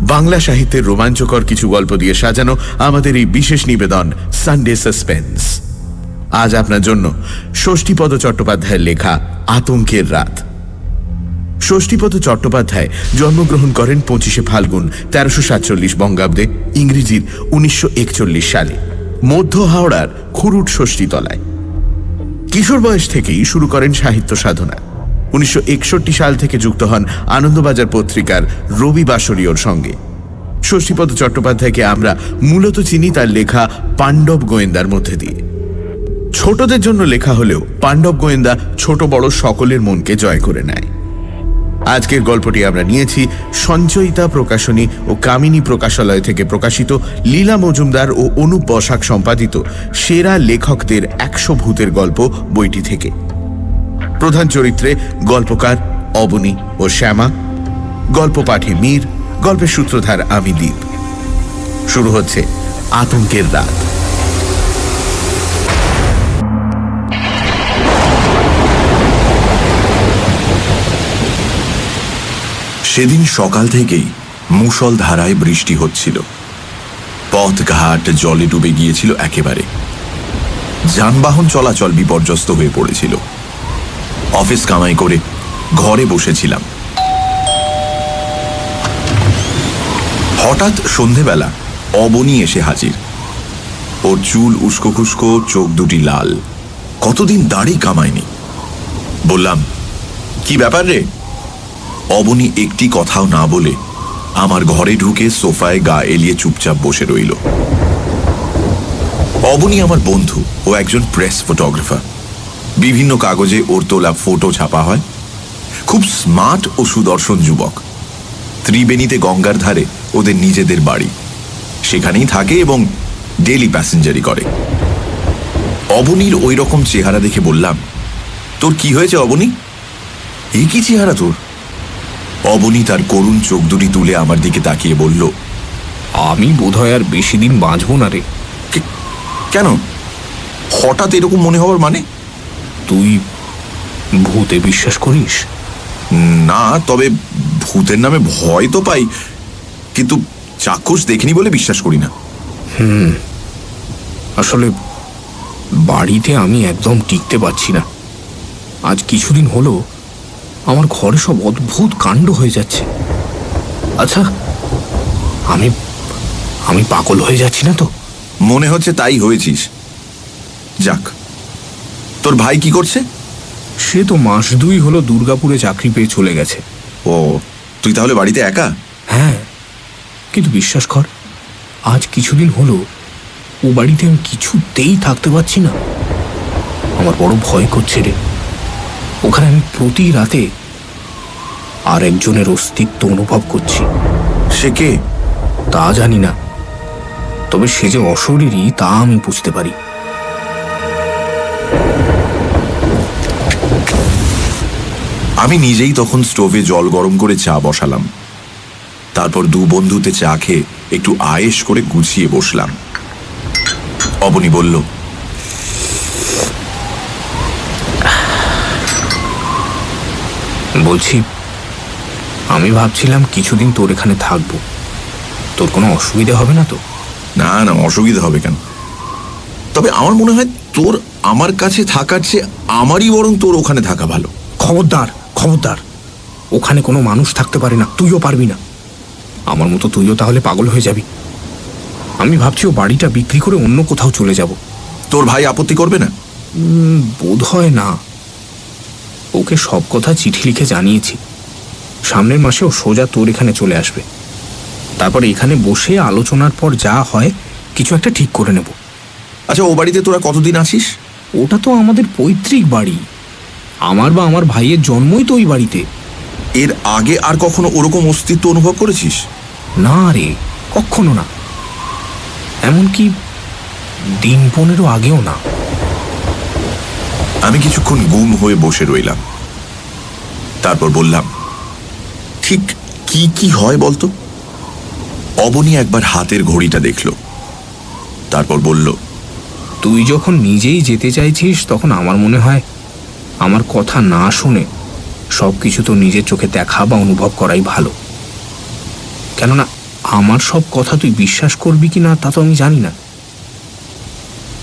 বাংলা সাহিত্যের রোমাঞ্চকর কিছু গল্প দিয়ে সাজানো আমাদের এই বিশেষ নিবেদন সানডে সাসপেন্স আজ আপনার জন্য ষষ্ঠীপদ চট্টোপাধ্যায়ের লেখা আতঙ্কের রাত। ষষ্ঠীপদ চট্টোপাধ্যায় জন্মগ্রহণ করেন পঁচিশে ফাল্গুন, তেরোশো সাতচল্লিশ বঙ্গাব্দে, ইংরেজির উনিশশো একচল্লিশ সালে, মধ্য হাওড়ার খুরুট ষষ্ঠীতলায়। কিশোর বয়স থেকেই শুরু করেন সাহিত্য সাধনা। উনিশশো একষট্টি সাল থেকে যুক্ত হন আনন্দবাজার পত্রিকার রবি বাসরীয়র সঙ্গে। শশীপদ চট্টোপাধ্যায়কে আমরা মূলত চিনি তার লেখা পাণ্ডব গোয়েন্দার মধ্যে দিয়ে। ছোটদের জন্য লেখা হলেও পাণ্ডব গোয়েন্দা ছোট বড় সকলের মনকে জয় করে নেয়। আজকের গল্পটি আমরা নিয়েছি সঞ্চয়িতা প্রকাশনী ও কামিনী প্রকাশালয় থেকে প্রকাশিত লীলা মজুমদার ও অনুপ বসাক সম্পাদিত সেরা লেখকদের একশো ভূতের গল্প বইটি থেকে। প্রধান চরিত্রে গল্পকার অবনী ও শ্যামা গল্প পাঠে মীর, গল্পের সূত্রধার আমি দ্বীপ শুরু হচ্ছে আতঙ্কের রাত। সেদিন সকাল থেকেই মুষল ধারায় বৃষ্টি হচ্ছিল। পথঘাট জলে ডুবে গিয়েছিল একেবারে। যানবাহন চলাচল বিপর্যস্ত হয়ে পড়েছিল। অফিস কামাই করে ঘরে বসেছিলাম। হঠাৎ সন্ধেবেলা অবনী এসে হাজির। ওর চুল উস্কো খুস্কো, চোখ দুটি লাল। কতদিন দাড়ি কামায়নি? বললাম, কি ব্যাপার রে? অবনী একটি কথাও না বলে আমার ঘরে ঢুকে সোফায় গা এলিয়ে চুপচাপ বসে রইল। অবনী আমার বন্ধু ও একজন প্রেস ফটোগ্রাফার। বিভিন্ন কাগজে ওর তোলা ফটো ছাপা হয়। খুব স্মার্ট ও সুদর্শন যুবক। ত্রিবেণীতে গঙ্গার ধারে ওদের নিজেদের বাড়ি। সেখানেই থাকে এবং ডেলি প্যাসেঞ্জারি করে। অবনীর ওই রকম চেহারা দেখে বললাম তোর কি হয়েছে অবনী? এই কি চেহারা তোর? অবনী তার করুণ চোখ দুটি তুলে আমার দিকে তাকিয়ে বলল আমি বোধহয় আর বেশি দিন বাঁচব না রে। "কে- কেন? হঠাৎ এরকম মনে হওয়ার মানে? তুই ভূতে বিশ্বাস করিস? না তবে ভূতের নামে ভয় তো পাই কিন্তু চাক্ষুষ দেখিনি বলে বিশ্বাস করি না। হুম। আসলে বাড়িতে আমি একদম টিকতে পারছি না। আজ কিছুদিন হলো আমার ঘরে সব অদ্ভুত কাণ্ড হয়ে যাচ্ছে। আচ্ছা আমি আমি পাগল হয়ে যাচ্ছি না তো? মনে হচ্ছে তাই হয়েছিস। যাক তোর ভাই কি করছে? সে তো মাস দুই হলো দুর্গাপুরে চাকরি পেয়ে চলে গেছে। ও তুই তাহলে বাড়িতে একা? হ্যাঁ। কিন্তু বিশ্বাস কর আজ কিছুদিন হলো ও বাড়িতে আমি কিছুতেই থাকতে পারছি না। আমার বড় ভয় করছে রে। ওখানে আমি প্রতি রাতে আর একজনের অস্তিত্ব অনুভব করছি। সে কে? তা জানি না। তবে সে যে অশরীরই তা আমি বুঝতে পারি। আমি নিজেই তখন স্টোভে জল গরম করে চা বসালাম। তারপর দু বন্ধুতে চা খেয়ে একটু আয়েশ করে গুছিয়ে বসলাম। অবনী বলল বলছি আমি ভাবছিলাম কিছুদিন তোর এখানে থাকব। তোর কোনো অসুবিধা হবে না তো? না না অসুবিধা হবে কেন? তবে আমার মনে হয় তোর আমার কাছে থাকার চেয়ে আমারই বরং তোর ওখানে থাকা ভালো। খবরদার খবরদার ওখানে কোনো মানুষ থাকতে পারে না তুইও পারবি না। আমার মতো তুইও তাহলে পাগল হয়ে যাবি। আমি ভাবছি ও বাড়িটা বিক্রি করে অন্য কোথাও চলে যাব। তোর ভাই আপত্তি করবে না? বোধ হয় না। ওকে সব কথা চিঠি লিখে জানিয়েছি। সামনের মাসে ও সোজা তোর এখানে চলে আসবে। তারপর এখানে বসে আলোচনার পর যা হয় কিছু একটা ঠিক করে নেব। আচ্ছা ও বাড়িতে তোরা কতদিন আছিস? ওটা তো আমাদের পৈতৃক বাড়ি। আমার বা আমার ভাইয়ের জন্মই তো ওই বাড়িতে। এর আগে আর কখনো ওরকম অস্তিত্ব অনুভব করেছিস? না রে কখনো না। এমনকি দিন পনেরো আগেও না। আমি কিছুক্ষণ গুম হয়ে বসে রইলাম। তারপর বললাম ঠিক কি কি হয় বলতো? অবনী একবার হাতের ঘড়িটা দেখল। তারপর বলল তুই যখন নিজেই যেতে চাইছিস তখন আমার মনে হয় আমার কথা না শুনে সব কিছু তো নিজের চোখে দেখা বা অনুভব করাই ভালো। কেননা আমার সব কথা তুই বিশ্বাস করবি কি না তা তো আমি জানি না।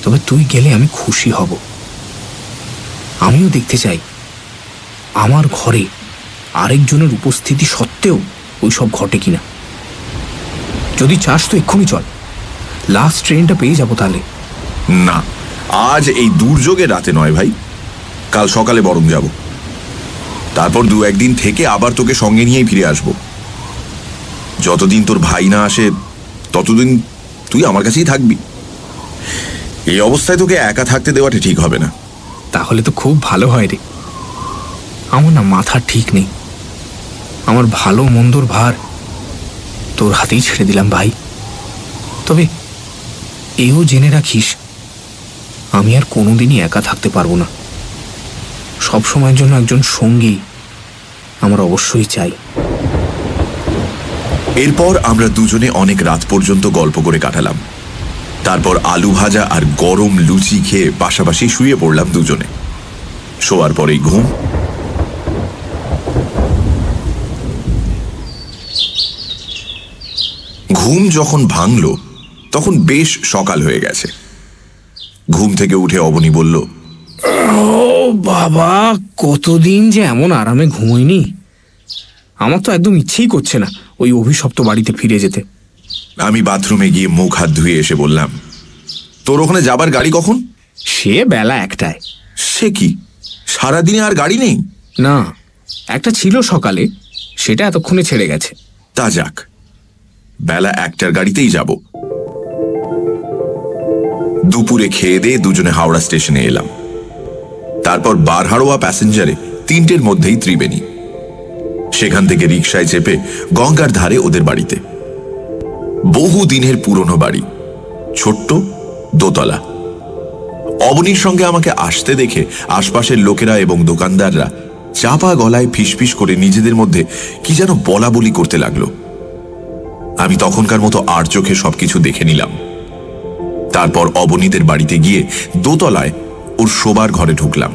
তবে তুই গেলে আমি খুশি হব। আমিও দেখতে চাই। আমার ঘরে আরেকজনের উপস্থিতি সত্ত্বেও ওই সব ঘটে কিনা। যদি চাস তো এক্ষুনি চল। লাস্ট ট্রেনটা পেয়ে যাব তাহলে। না, আজ এই দুর্যোগের রাতে নয় ভাই। কাল সকালে বরং যাব। তারপর দু একদিন থেকে আবার তোকে সঙ্গে নিয়েই ফিরে আসব। যতদিন তোর ভাই না আসে, ততদিন তুই আমার কাছেই থাকবি। এই অবস্থায় তোকে একা থাকতে দেওয়াটা ঠিক হবে না। তাহলে তো খুব ভালো হয় রে। আমার না মাথা ঠিক নেই। আমার ভালো মন্দর ভার তোর হাতেই ছেড়ে দিলাম ভাই। তবে এও জেনে রাখিস, আমি আর কোনোদিনই একা থাকতে পারব না। সব সময়ের জন্য একজন সঙ্গী আমার অবশ্যই চাই। এরপর আমরা দুজনে অনেক রাত পর্যন্ত গল্প করে কাটালাম। তারপর আলু ভাজা আর গরম লুচি খেয়ে পাশাপাশি শুয়ে পড়লাম দুজনে। শোয়ার পরেই ঘুম। ঘুম যখন ভাঙল তখন বেশ সকাল হয়ে গেছে। ঘুম থেকে উঠে অবনী বলল বাবা কতদিন যে এমন আরামে ঘুমোইনি? আমার তো একদম ইচ্ছেই করছে না ওই অভিশপ্ত বাড়িতে ফিরে যেতে। আমি বাথরুমে গিয়ে মুখ হাত ধুয়ে এসে বললাম তোর ওখানে যাবার গাড়ি কখন? সে বেলা একটায়। সে কি? সারাদিনে আর গাড়ি নেই? না একটা ছিল সকালে সেটা এতক্ষণে ছেড়ে গেছে। তা যাক বেলা একটার গাড়িতেই যাব। দুপুরে খেয়ে দিয়ে দুজনে হাওড়া স্টেশনে এলাম। তারপর বারহাড়োয়া প্যাসেঞ্জারে তিনটের মধ্যেই ত্রিবেণী। সেখান থেকে রিকশায় চেপে গঙ্গার ধারে ওদের বাড়িতে। বহু দিনের পুরনো বাড়ি, ছোট্ট দোতলা। অবনীর সঙ্গে আমাকে আসতে দেখে আশপাশের লোকেরা এবং দোকানদাররা চাপা গলায় ফিসফিস করে নিজেদের মধ্যে কি যেন বলা বলি করতে লাগল। আমি তখনকার মতো আর চোখে সবকিছু দেখে নিলাম। তারপর অবনীদের বাড়িতে গিয়ে দোতলায় ওর শোবার ঘরে ঢুকলাম।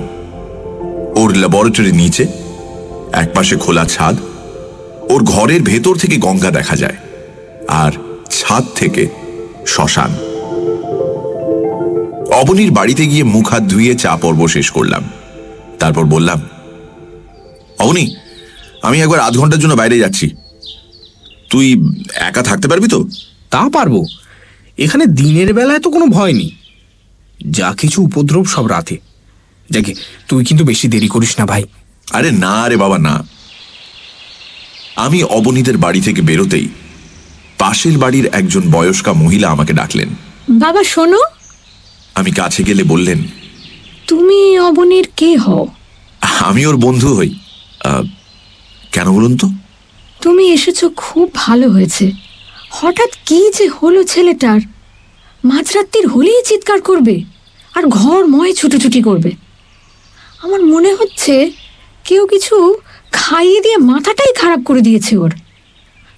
ওর ল্যাবরেটরির নিচে, একপাশে খোলা ছাদ, ওর ঘরের ভেতর থেকে গঙ্গা দেখা যায়, আর ছাদ থেকে শ্মশান। অবনীর বাড়িতে গিয়ে মুখ হাত ধুয়ে চা পর্ব শেষ করলাম। তারপর বললাম, অবনী, আমি একবার আধ ঘণ্টার জন্য বাইরে যাচ্ছি। তুই একা থাকতে পারবি তো? তা পারব। এখানে দিনের বেলায় তো কোনো ভয় নেই। যা কিছু উপদ্রব সব রাতে। যাকে তুই কিন্তু বেশি দেরি করিস না ভাই। আরে না রে বাবা না। আমি অবনীদের বাড়ি থেকে বেরোতেই পাশের বাড়ির একজন বয়স্কা মহিলা আমাকে ডাকলেন। বাবা শোনো। আমি কাছে গেলে বললেন তুমি অবনীর কে হও? আমি ওর বন্ধু হই। আহ, কেন বলুন তো? তুমি এসেছ খুব ভালো হয়েছে। হঠাৎ কি যে হলো ছেলেটার? মাঝরাত্রির হলেই চিৎকার করবে আর ঘর ময় ছুটোছুটি করবে। আমার মনে হচ্ছে কেউ কিছু খাইয়ে দিয়ে মাথাটাই খারাপ করে দিয়েছে ওর।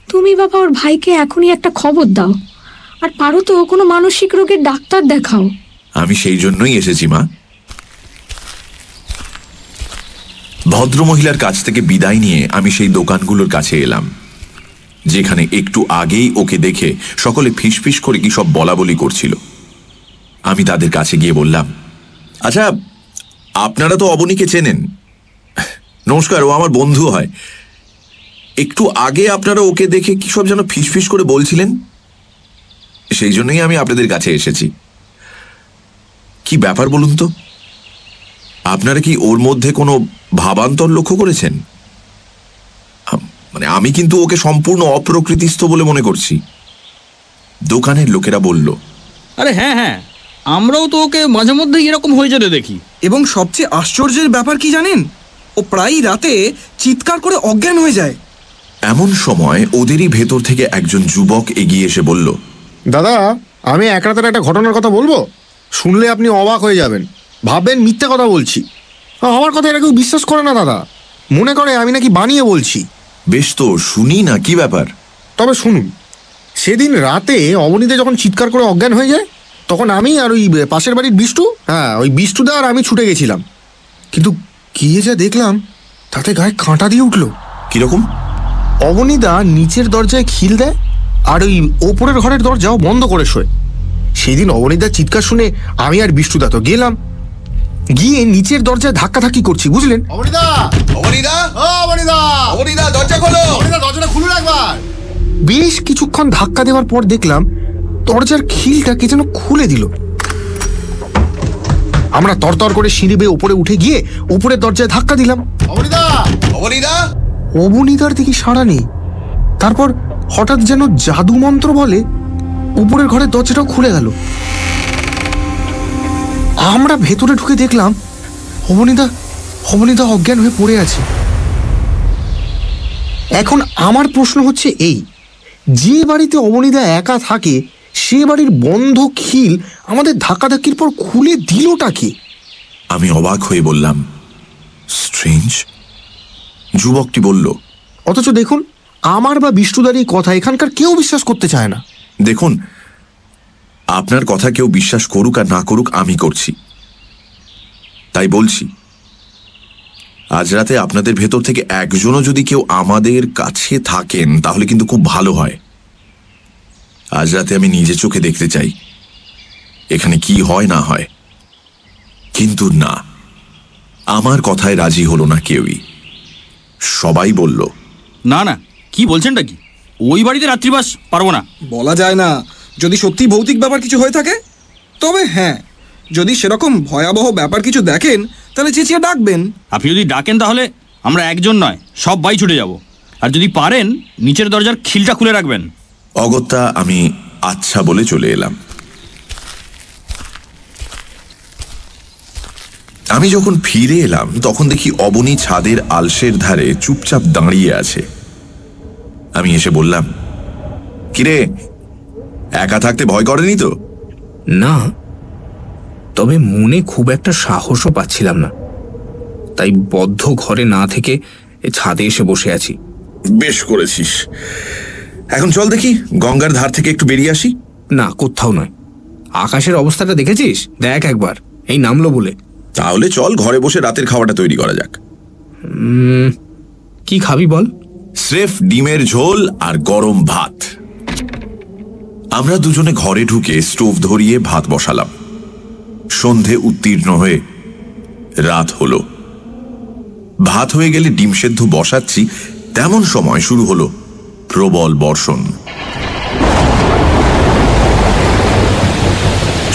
তুমি বাবা, ওর ভাইকে এখনই একটা খবর দাও আর পারো তো কোনো মানসিক রোগের ডাক্তার দেখাও। আমি সেই জন্যই এসেছি, মা। ভদ্রমহিলার কাছ থেকে বিদায় নিয়ে আমি সেই দোকানগুলোর কাছে এলাম। যেখানে একটু আগেই ওকে দেখে সকলে ফিসফিস করে কি সব বলা বলি করছিল। আমি তাদের কাছে গিয়ে বললাম আচ্ছা আপনারা তো অবনীকে চেনেন। নমস্কার, ও আমার বন্ধু হয়। একটু আগে আপনারা ওকে দেখে কি সব যেন ফিসফিস করে বলছিলেন? সেই জন্যই আমি আপনাদের কাছে এসেছি। কি ব্যাপার বলুন তো? আপনারা কি ওর মধ্যে কোনো ভাবান্তর লক্ষ্য করেছেন? মানে আমি কিন্তু ওকে সম্পূর্ণ অপ্রকৃতিস্থ বলে মনে করছি। দোকানের লোকেরা বলল আরে হ্যাঁ হ্যাঁ আমরাও তো ওকে মাঝে মধ্যে এরকম হয়ে যেতে দেখি। এবং সবচেয়ে আশ্চর্যের ব্যাপার কি জানেন? ও প্রায়ই রাতে চিৎকার করে অজ্ঞান হয়ে যায়। এমন সময় ওদেরই ভেতর থেকে একজন যুবক এগিয়ে এসে বলল দাদা আমি এক রাতের একটা ঘটনার কথা বলব? শুনলে আপনি অবাক হয়ে যাবেন। ভাববেন মিথ্যা কথা বলছি। আমার কথা এরা কেউ বিশ্বাস করে না দাদা। মনে করে আমি নাকি বানিয়ে বলছি। বেশ তো শুনি না কি ব্যাপার? তবে শুনুন সেদিন রাতে অবনীতে যখন চিৎকার করে অজ্ঞান হয়ে যায় তখন আমি আর ওই পাশের বাড়ির বিষ্টু হ্যাঁ ওই বিষ্টুদা আর আমি ছুটে গেছিলাম। কিন্তু গিয়ে যা দেখলাম তাতে গায়ে কাঁটা দিয়ে উঠল। কীরকম অবনীদা নিচের দরজায় খিল দেয় আর ওই ওপরের ঘরের দরজাও বন্ধ করে শোয়। সেদিন অবনীদার চিৎকার শুনে আমি আর বিষ্ণুদা তো গেলাম গিয়ে নিচের দরজায় ধাক্কাধাক্কি করছি বুঝলেন? অবনীদা অবনীদা ও অবনীদা অবনীদা দরজা খোলো! অবনীদা দরজাটা খুলুন একবার! বেশ কিছুক্ষণ ধাক্কা দেওয়ার পর দেখলাম দরজার খিলটা কে যেন খুলে দিল। আমরা তরতর করে সিঁড়ি বেয়ে উপরে উঠে গিয়ে উপরের দরজায় ধাক্কা দিলাম। অবনীদা দিকে সাড়া নেই। তারপর হঠাৎ যেন জাদু মন্ত্র বলে উপরের ঘরের দরজাটাও খুলে গেল। আমরা ভেতরে ঢুকে দেখলাম অবনীতা অবনীতা অজ্ঞান হয়ে পড়ে আছে। এখন আমার প্রশ্ন হচ্ছে এই যে বাড়িতে অবনীতা একা থাকে সে বাড়ির বন্ধ খিল আমাদের ধাক্কাধাক্কির পর খুলে দিলটা কি? আমি অবাক হয়ে বললাম স্ট্রেঞ্জ যুবকটি বলল অথচ দেখুন আমার বা বিষ্ণুদার এই কথা এখানকার কেউ বিশ্বাস করতে চায় না। দেখুন আপনার কথা কেউ বিশ্বাস করুক আর না করুক আমি করছি। তাই বলছি আজ রাতে আপনাদের ভেতর থেকে একজনও যদি কেউ আমাদের কাছে থাকেন তাহলে কিন্তু খুব ভালো হয়। আজ রাতে আমি নিজে চোখে দেখতে চাই এখানে কি হয় না হয়। কিন্তু না আমার কথায় রাজি হলো না কেউই। সবাই বলল না না কি বলছেনটা কি? ওই বাড়িতে রাত্রিবাস পারব না। বলা যায় না। যদি সত্যি ভৌতিক ব্যাপার কিছু হয়ে থাকে? তবে হ্যাঁ যদি সেরকম ভয়াবহ ব্যাপার কিছু দেখেন তাহলে চেঁচিয়ে ডাকবেন। আপনি যদি ডাকেন তাহলে আমরা একজন নয় সব বাই ছুটে যাব। আর যদি পারেন নিচের দরজার খিলটা খুলে রাখবেন। অগত্যা আমি আচ্ছা বলে চলে এলাম। আমি যখন ফিরে এলাম তখন দেখি অবনী ছাদের আলসের ধারে চুপচাপ দাঁড়িয়ে আছে। আমি এসে বললাম কিরে একা থাকতে ভয় করেনি তো? না তবে মনে খুব একটা সাহসও পাচ্ছিলাম না। তাই বদ্ধ ঘরে না থেকে এ ছাদে এসে বসে আছি। বেশ করেছিস। এখন চল দেখি গঙ্গার ধার থেকে একটু বেরিয়ে আসি। না কোথাও নয়। আকাশের অবস্থাটা দেখেছিস? দেখ একবার এই নামলো বলে। তাহলে চল ঘরে বসে রাতের খাওয়াটা তৈরি করা যাক। কি খাবি বল? স্রেফ ডিমের ঝোল আর গরম ভাত। আমরা দুজনে ঘরে ঢুকে স্টোভ ধরিয়ে ভাত বসালাম। সন্ধে উত্তীর্ণ হয়ে রাত হলো। ভাত হয়ে গেলে ডিম সেদ্ধ বসাচ্ছি, তেমন সময় শুরু হলো প্রবল বর্ষণ।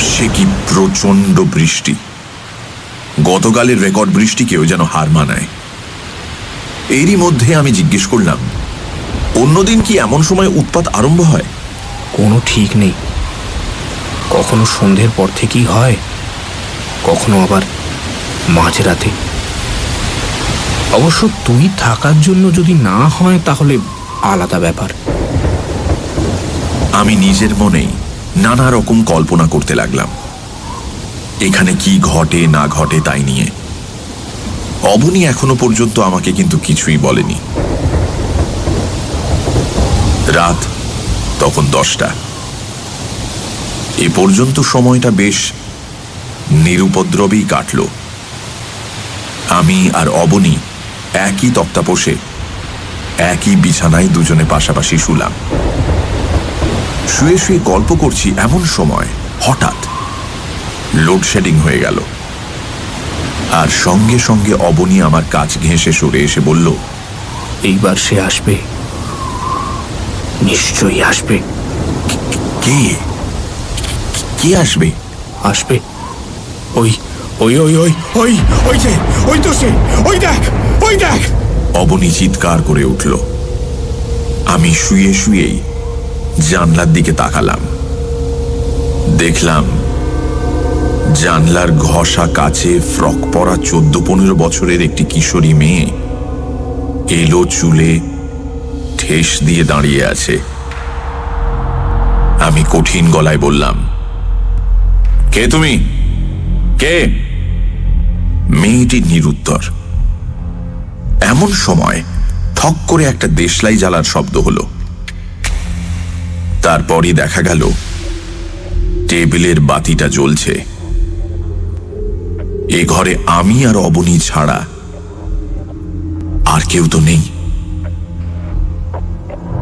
সে কি প্রচণ্ড বৃষ্টি। গতকালের রেকর্ড বৃষ্টিকেও যেন হার মানায়। এরই মধ্যে আমি জিজ্ঞেস করলাম, অন্যদিন কি এমন সময় উৎপাত আরম্ভ হয়? কোনো ঠিক নেই। কখনো সন্ধ্যের পর থেকেই হয়, কখনো আবার মাঝরাতে। অবশ্য তুই থাকার জন্য যদি না হয় তাহলে আলাদা ব্যাপার। আমি নিজের মনেই নানা রকম কল্পনা করতে লাগলাম। এখানে কি ঘটে, না ঘটে তাই নিয়ে। অবনী এখনও পর্যন্ত আমাকে কিন্তু কিছুই বলেনি। রাত তখন দশটা। এ পর্যন্ত সময়টা বেশ নিরুপদ্রবেই কাটল। আমি আর অবনী একই তক্তাপোষে, একই বিছানায় দুজনে পাশাপাশি শুলাম। শুয়ে শুয়ে গল্প করছি এমন সময়, হঠাৎ লোডশেডিং হয়ে গেল। আর সঙ্গে সঙ্গে অবনী আমার কাছ ঘেঁষে সরে এসে বলল, এইবার সে আসবে। নিশ্চয়ই আসবে। কে? কে আসবে? আসবে। ওই ওই ওই ওই ওই ওই যে ওই তো সে ওই দেখ ওই দেখ। অবনী চিৎকার করে উঠল। আমি শুয়ে শুয়েই জানলার দিকে তাকালাম। দেখলাম জানলার ঘষা কাছে ফ্রক পরা চোদ্দ পনেরো বছরের একটি কিশোরী মেয়ে এলো চুলে ঠেস দিয়ে দাঁড়িয়ে আছে। আমি কঠিন গলায় বললাম, কে তুমি? কে? মেয়েটি নিরুত্তর। এমন সময় ঠক করে একটা দেশলাই জ্বালার শব্দ হলো। তারপরই দেখা গেল, টেবিলের বাতিটা জ্বলছে। এ ঘরে আমি আর অবনী ছাড়া আর কেউ তো নেই।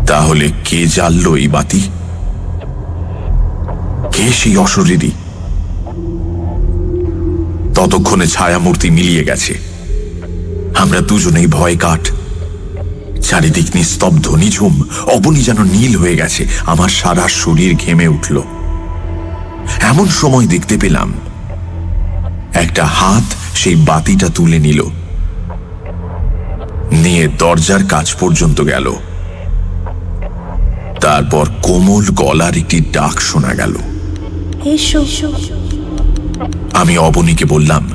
তাহলে কে জ্বাললো এই বাতি? কে সেই অশরীরী? ততক্ষণে ছায়ামূর্তি মিলিয়ে গেছে। আমরা দুজনেই ভয় কাঠ। চারিদিক নিস্তব্ধ, নিঝুম, অবনি যেন নীল হয়ে গেছে। আমার সারা শরীর ঘেমে উঠল। এমন সময় দেখতে পেলাম, একটা হাত সেই বাতিটা তুলে নিল। নিয়ে দরজার কাছ পর্যন্ত গেল। তারপর কোমল গলার একটি ডাক শোনা গেল। এসো। আমি অবনীকে বললাম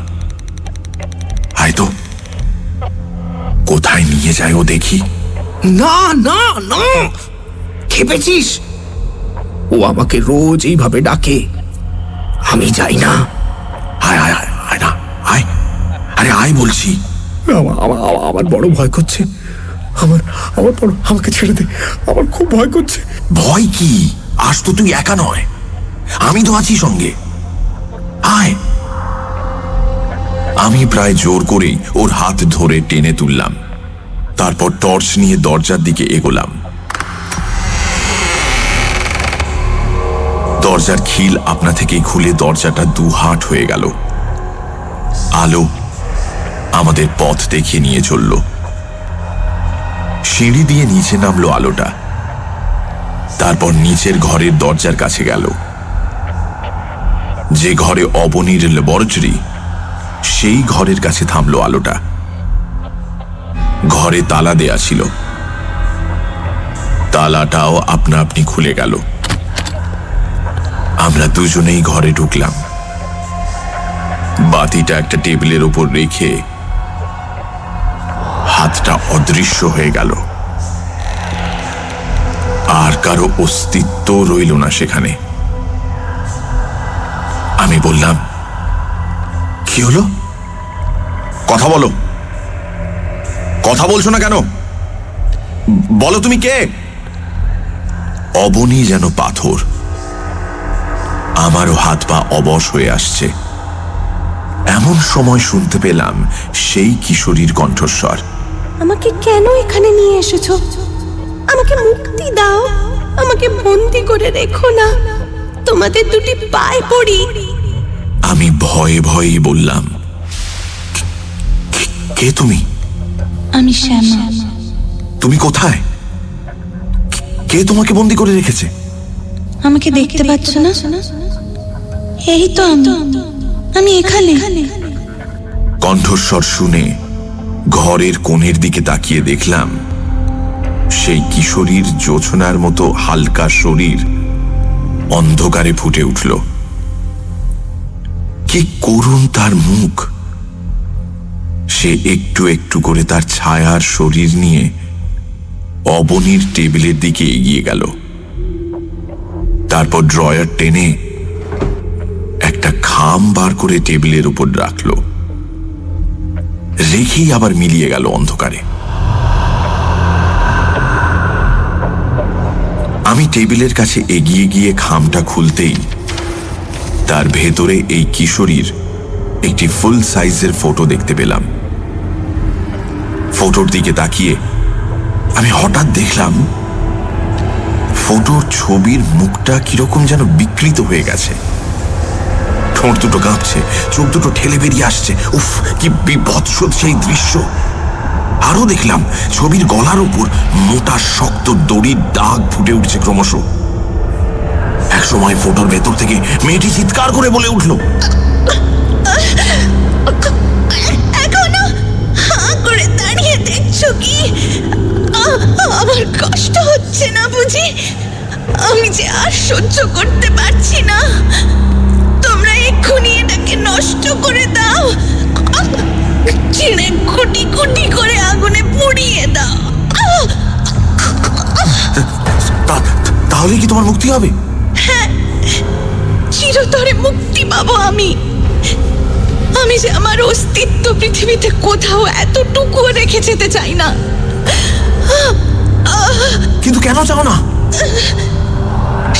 আয় তো। কোথায় নিয়ে যায় ও দেখি? না না না। খেপেছিস? ও আমাকে রোজ এইভাবে ডাকে। আমি যাই না। আয় আয় আয় আয় না আয়। আরে আয় বলছি। আমার বড় ভয় করছে। আমার আমার পর আমাকে ছেড়ে দে। আমার খুব ভয় করছে। ভয় কি? আজ তো তুই একা নয়। আমি তো আছি সঙ্গে। আয়। আমি প্রায় জোর করেই ওর হাত ধরে টেনে তুললাম। তারপর টর্চ নিয়ে দরজার দিকে এগোলাম। দরজার খিল আপনা থেকেই খুলে দরজাটা দু হাট হয়ে গেল। আলো আমাদের পথ দেখিয়ে নিয়ে চলল। সিঁড়ি দিয়ে নিচে নামলো আলোটা। তারপর নিচের ঘরের দরজার কাছে গেল। যে ঘরে অবনীর ল্যাবরেটরি সেই ঘরের কাছে থামলো আলোটা। ঘরে তালা দেয়া ছিল। তালাটাও আপনা আপনি খুলে গেল। আমরা দুজনেই ঘরে ঢুকলাম। বাতিটা একটা টেবিলের উপর রেখে অদৃশ্য হয়ে গেল। আর কারও অস্তিত্ব রইল না সেখানে। আমি বললাম, কি হলো? কথা বলো। কথা বলছো না কেন? বলো তুমি কে? অবনী যেন পাথর। আমারও হাত পা অবশ হয়ে আসছে। এমন সময় শুনতে পেলাম সেই কিশোরীর কণ্ঠস্বর। আমাকে কেন এখানে নিয়ে এসেছ? আমাকে মুক্তি দাও। আমাকে বন্দি করে রেখো না। তোমাদের দুটি পায়ে পড়ি। আমি ভয়ে ভয়ে বললাম "কে- তুমি? আমি শ্যামা। তুমি কোথায়? কে- কে তোমাকে বন্দি করে রেখেছে? আমাকে দেখতে পাচ্ছ না? এই তো আমি। আমি এখানে। কণ্ঠস্বর শুনে ঘরের কোণের দিকে তাকিয়ে দেখলাম, সেই কিশোরীর জোছনার মতো হালকা শরীর অন্ধকারে ফুটে উঠল। কি করুণ তার মুখ! সে একটু একটু করে তার ছায়ার শরীর নিয়ে অবনীর টেবিলের দিকে এগিয়ে গেল। তারপর ড্রয়ার টেনে একটা খাম বার করে টেবিলের উপর রাখল। রেখেই আবার মিলিয়ে গেল অন্ধকারে। আমি টেবিলের কাছে এগিয়ে গিয়ে খামটা খুলতেই তার ভেতরে এই কিশোরীর একটি ফুল সাইজের ফটো দেখতে পেলাম। ফটোর দিকে তাকিয়ে আমি হঠাৎ দেখলাম ফটোর ছবির মুখটা কীরকম যেন বিকৃত হয়ে গেছে। ঠোঁট দুটো কাঁপছে, চোখ দুটো ঠেলে বেরিয়ে আসছে। উফ, কি বিভৎস সেই দৃশ্য। আরও দেখলাম, ছবির গলার উপর মোটা, শক্ত দড়ির দাগ ফুটে উঠছে ক্রমশ। এক সময় ফটোর ভেতর থেকে মেয়েটি চিৎকার করে বলে উঠল আমার কষ্ট হচ্ছে না বুঝি? আমি যে আর সহ্য করতে পারছি না। এটাকে নষ্ট করে দাও। চিড়ে কুটি কুটি করে আগুনে পুড়িয়ে দাও। তাহলে কি তোমার মুক্তি হবে? চিরতরে মুক্তি পাবো আমি। আমি যে আমার অস্তিত্ব পৃথিবীতে কোথাও এতটুকুও রেখে যেতে চাই না। কিন্তু কেন চাও না?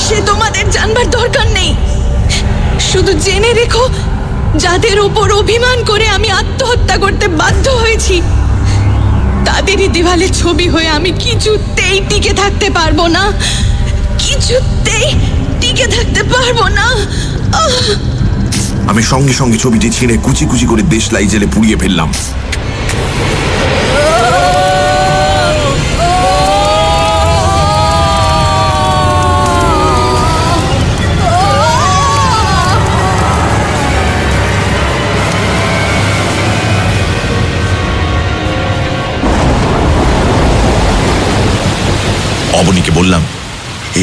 সে তোমাদের জানবার দরকার নেই। শুধু জেনে রেখো যাদের উপর অভিমান করে আমি আত্মহত্যা করতে বাধ্য হয়েছি, তাদেরই দেওয়ালে ছবি হয়ে আমি কিছুতেই টিকে থাকতে পারব না। কিছুতেই টিকে থাকতে পারব না! আমি সঙ্গে সঙ্গে ছবিটি ছিঁড়ে কুচি কুচি করে দেশলাই জেলে পুড়িয়ে ফেললাম।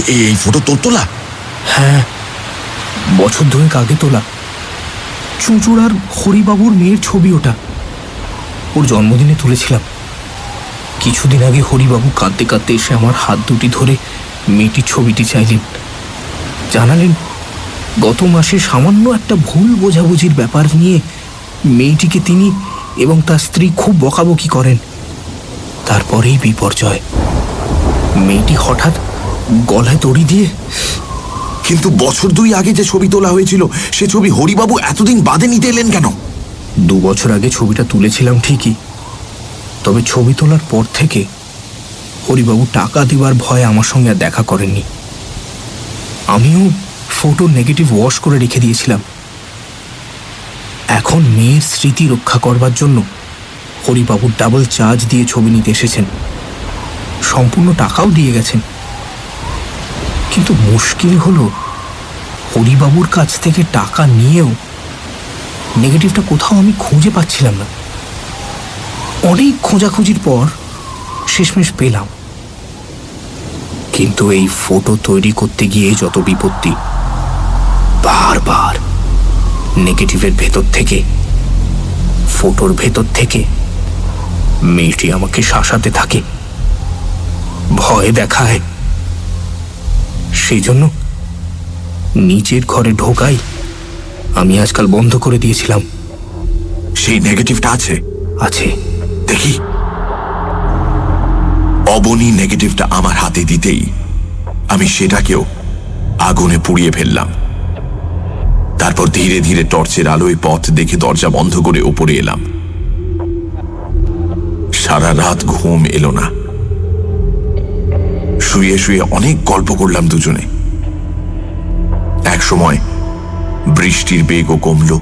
এই ফটো তোর তোলা? হ্যাঁ বছর দুয়েক আগে তোলা। চুঁচুড়ার হরিবাবুর মেয়ের ছবি ওটা। ওর জন্মদিনে তুলেছিলাম। কিছুদিন আগে হরিবাবু কাঁদতে কাঁদতে এসে আমার হাত দুটি ধরে মেয়েটির ছবিটি চাইলেন। জানালেন, গত মাসে সামান্য একটা ভুল বোঝাবুঝির ব্যাপার নিয়ে মেয়েটিকে তিনি এবং তার স্ত্রী খুব বকাবকি করেন। তারপরেই বিপর্যয়। মেয়েটি হঠাৎ গলায় দড়ি দিয়ে? কিন্তু বছর দুই আগে যে ছবি তোলা হয়েছিল, সে ছবি হরিবাবু এতদিন বাদে নিতে এলেন কেন? দু বছর আগে ছবিটা তুলেছিলাম ঠিকই, তবে ছবি তোলার পর থেকে হরিবাবু টাকা দেওয়ার ভয়ে আমার সঙ্গে আর দেখা করেননি। আমিও ফটো নেগেটিভ ওয়াশ করে রেখে দিয়েছিলাম। এখন মেয়ের স্মৃতি রক্ষা করবার জন্য হরিবাবু ডাবল চার্জ দিয়ে ছবি নিতে এসেছেন। সম্পূর্ণ টাকাও দিয়ে গেছেন। কিন্তু মুশকিল হলো হরিবাবুর কাছ থেকে টাকা নিয়েও নেগেটিভটা কোথাও আমি খুঁজে পাচ্ছিলাম না। অনেক খোঁজাখুঁজির পর শেষমেশ পেলাম। কিন্তু এই ফটো তৈরি করতে গিয়ে যত বিপত্তি, বারবার নেগেটিভের ভেতর থেকে ফটোর ভেতর থেকে মেয়েটি আমাকে শাসাতে থাকে, ভয় দেখায়। সেই জন্য নিচের ঘরে ঢোকাই আমি আজকাল বন্ধ করে দিয়েছিলাম। সেই নেগেটিভটা আছে। আছে। দেখি। অবনী নেগেটিভটা আমার হাতে দিতেই আমি সেটাকেও আগুনে পুড়িয়ে ফেললাম। তারপর ধীরে ধীরে টর্চের আলোয় পথ দেখে দরজা বন্ধ করে ওপরে এলাম। সারা রাত ঘুম এলো না। শুয়ে শুয়ে অনেক গল্প করলাম দুজনে। এক সময় বৃষ্টির বেগও কমল।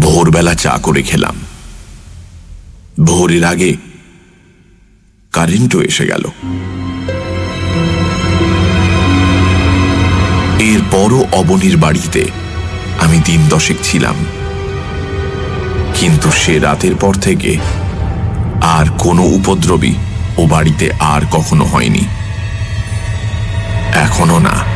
ভোরবেলা চা করে খেলাম। ভোরের আগে কারেন্টও এসে গেল। এরপরও অবনীর বাড়িতে আমি দিন দশেক ছিলাম। কিন্তু সে রাতের পর থেকে আর কোনো উপদ্রবী ও বাড়িতে আর কখনো হয়নি। এখনও না।